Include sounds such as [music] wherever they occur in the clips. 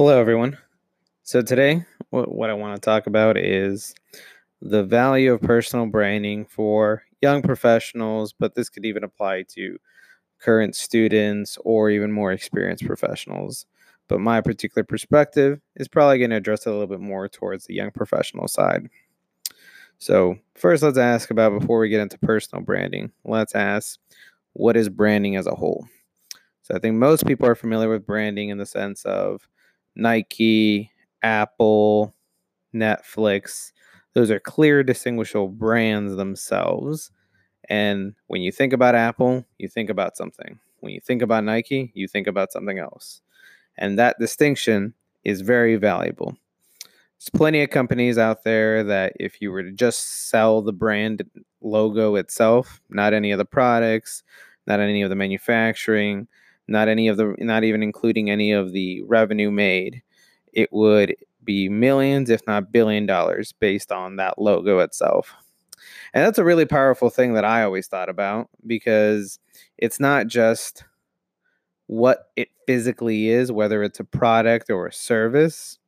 Hello, everyone. So, today, what, I want to talk about is the value of personal branding for young professionals, but this could even apply to current students or even more experienced professionals. But my particular perspective is probably going to address it a little bit more towards the young professional side. So, first, let's ask about before we get into personal branding, let's ask what is branding as a whole? So, I think most people are familiar with branding in the sense of Nike, Apple, Netflix. Those are clear, distinguishable brands themselves. And when you think about Apple, you think about something. When you think about Nike, you think about something else. And that distinction is very valuable. There's plenty of companies out there that if you were to just sell the brand logo itself, not any of the products, not any of the manufacturing, not any of the not even including any of the revenue made it would be millions if not billion dollars based on that logo itself. And that's a really powerful thing that i always thought about because it's not just what it physically is whether it's a product or a service.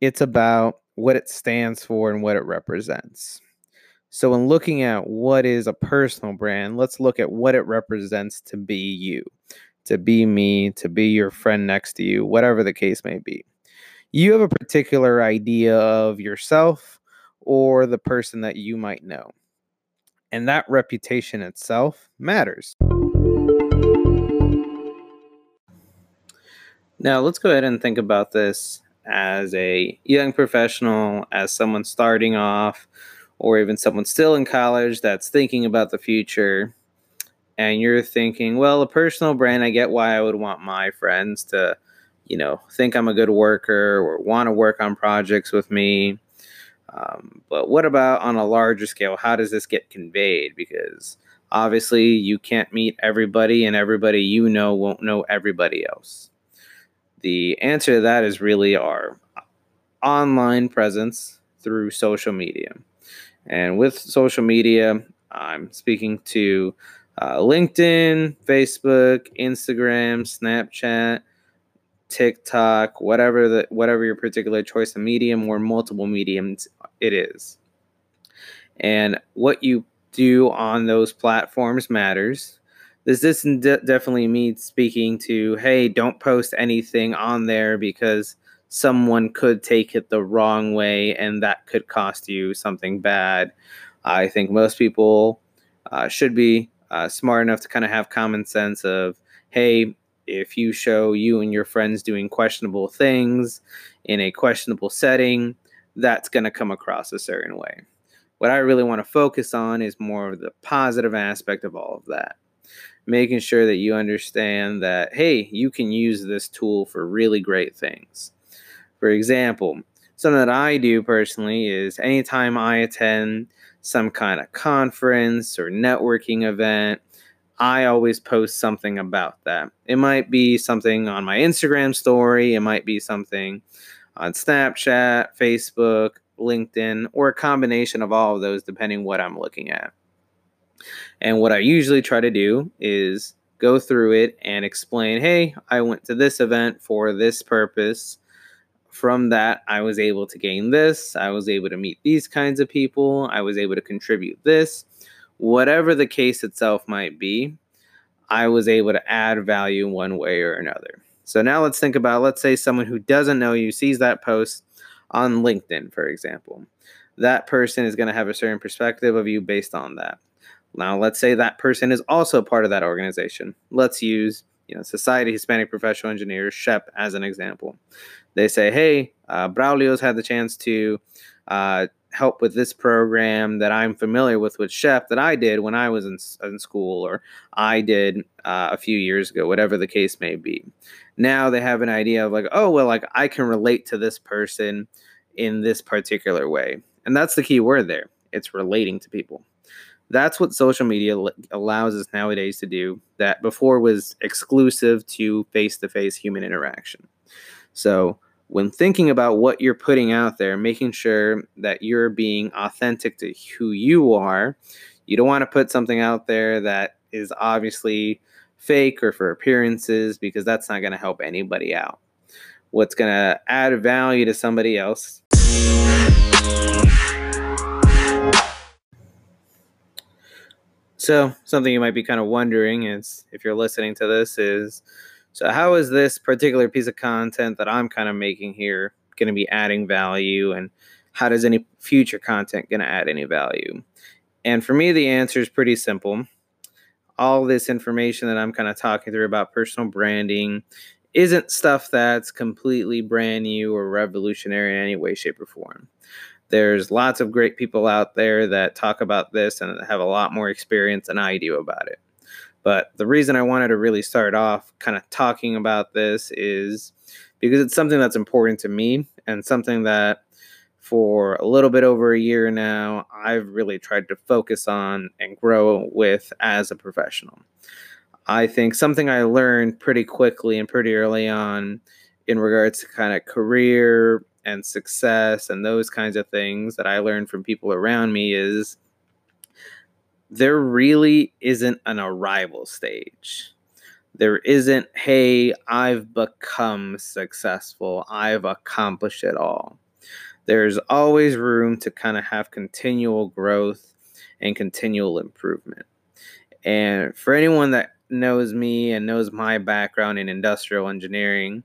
It's about what it stands for and what it represents. So, in looking at what is a personal brand, let's look at what it represents to be you to be me, to be your friend next to you, whatever the case may be. You have a particular idea of yourself or the person that you might know. And that reputation itself matters. Now, let's go ahead and think about this as a young professional, as someone starting off, or even someone still in college that's thinking about the future and you're thinking, well, a personal brand, I get why I would want my friends to, you know, think I'm a good worker or want to work on projects with me. Um, but what about on a larger scale? How does this get conveyed? Because obviously you can't meet everybody, and everybody you know won't know everybody else. The answer to that is really our online presence through social media. And with social media, I'm speaking to uh, LinkedIn, Facebook, Instagram, Snapchat, TikTok, whatever the whatever your particular choice of medium or multiple mediums it is. And what you do on those platforms matters. This isn't de- definitely me speaking to, hey, don't post anything on there because someone could take it the wrong way and that could cost you something bad. I think most people uh, should be uh, smart enough to kind of have common sense of, hey, if you show you and your friends doing questionable things in a questionable setting, that's going to come across a certain way. What I really want to focus on is more of the positive aspect of all of that. Making sure that you understand that, hey, you can use this tool for really great things. For example, something that I do personally is anytime I attend some kind of conference or networking event, I always post something about that. It might be something on my Instagram story, it might be something on Snapchat, Facebook, LinkedIn, or a combination of all of those, depending what I'm looking at. And what I usually try to do is go through it and explain hey, I went to this event for this purpose from that, I was able to gain this. I was able to meet these kinds of people. I was able to contribute this. Whatever the case itself might be, I was able to add value one way or another. So now let's think about let's say someone who doesn't know you sees that post on LinkedIn, for example. That person is going to have a certain perspective of you based on that. Now, let's say that person is also part of that organization. Let's use you know, Society Hispanic Professional Engineers, SHPE, as an example. They say, hey, uh, Braulio's had the chance to uh, help with this program that I'm familiar with with SHPE that I did when I was in, in school or I did uh, a few years ago, whatever the case may be. Now they have an idea of like, oh, well, like I can relate to this person in this particular way. And that's the key word there. It's relating to people. That's what social media allows us nowadays to do that before was exclusive to face to face human interaction. So, when thinking about what you're putting out there, making sure that you're being authentic to who you are, you don't want to put something out there that is obviously fake or for appearances because that's not going to help anybody out. what's going to add value to somebody else. So, something you might be kind of wondering is if you're listening to this is so, how is this particular piece of content that I'm kind of making here going to be adding value? And how does any future content going to add any value? And for me, the answer is pretty simple. All this information that I'm kind of talking through about personal branding isn't stuff that's completely brand new or revolutionary in any way, shape, or form. There's lots of great people out there that talk about this and have a lot more experience than I do about it. But the reason I wanted to really start off kind of talking about this is because it's something that's important to me and something that for a little bit over a year now, I've really tried to focus on and grow with as a professional. I think something I learned pretty quickly and pretty early on in regards to kind of career and success and those kinds of things that I learned from people around me is there really isn't an arrival stage. There isn't, hey, I've become successful, I've accomplished it all. There's always room to kind of have continual growth and continual improvement. And for anyone that knows me and knows my background in industrial engineering,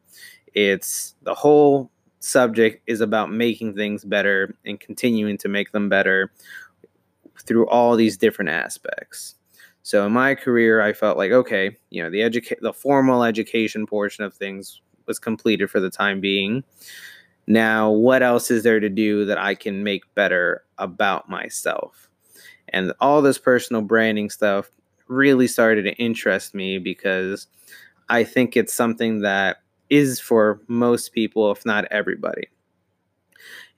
it's the whole subject is about making things better and continuing to make them better through all these different aspects. So in my career, I felt like okay, you know, the educate the formal education portion of things was completed for the time being. Now, what else is there to do that I can make better about myself? And all this personal branding stuff really started to interest me because I think it's something that is for most people, if not everybody.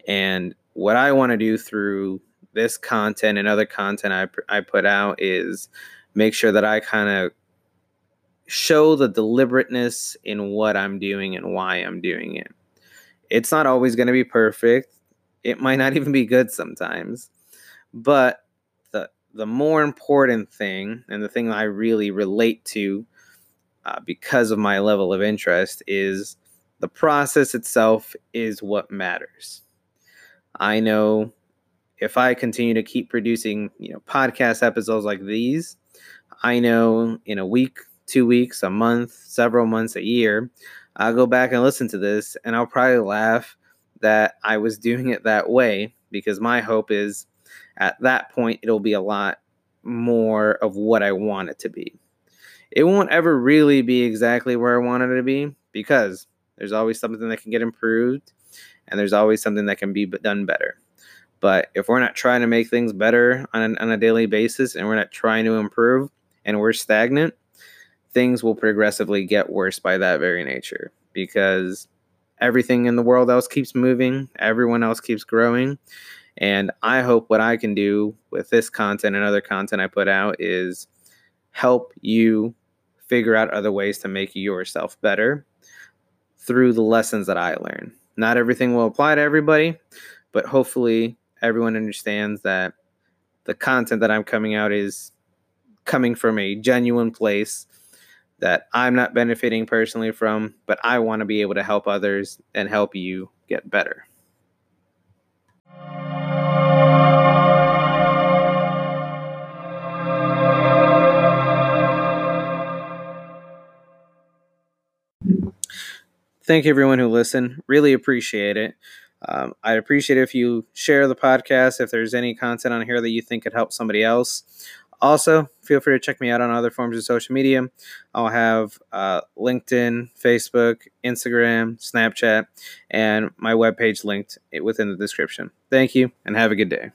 And what I want to do through this content and other content I, I put out is make sure that I kind of show the deliberateness in what I'm doing and why I'm doing it. It's not always going to be perfect. It might not even be good sometimes. But the the more important thing and the thing I really relate to uh, because of my level of interest is the process itself is what matters. I know if I continue to keep producing, you know, podcast episodes like these, I know in a week, two weeks, a month, several months, a year, I'll go back and listen to this and I'll probably laugh that I was [laughs] doing it that way because my hope is at that point it'll be a lot more of what I want it to be it won't ever really be exactly where I wanted it to be because there's always something that can get improved and there's always something that can be done better. But if we're not trying to make things better on, on a daily basis and we're not trying to improve and we're stagnant, things will progressively get worse by that very nature because everything in the world else keeps moving, everyone else keeps growing. And I hope what I can do with this content and other content I put out is help you figure out other ways to make yourself better through the lessons that I learn. Not everything will apply to everybody, but hopefully everyone understands that the content that I'm coming out is coming from a genuine place that I'm not benefiting personally from, but I want to be able to help others and help you get better. thank you everyone who listened. Really appreciate it. Um, I'd appreciate it if you share the podcast. If there's any content on here that you think could help somebody else, also feel free to check me out on other forms of social media. I'll have uh, LinkedIn, Facebook, Instagram, Snapchat, and my webpage linked within the description. Thank you, and have a good day.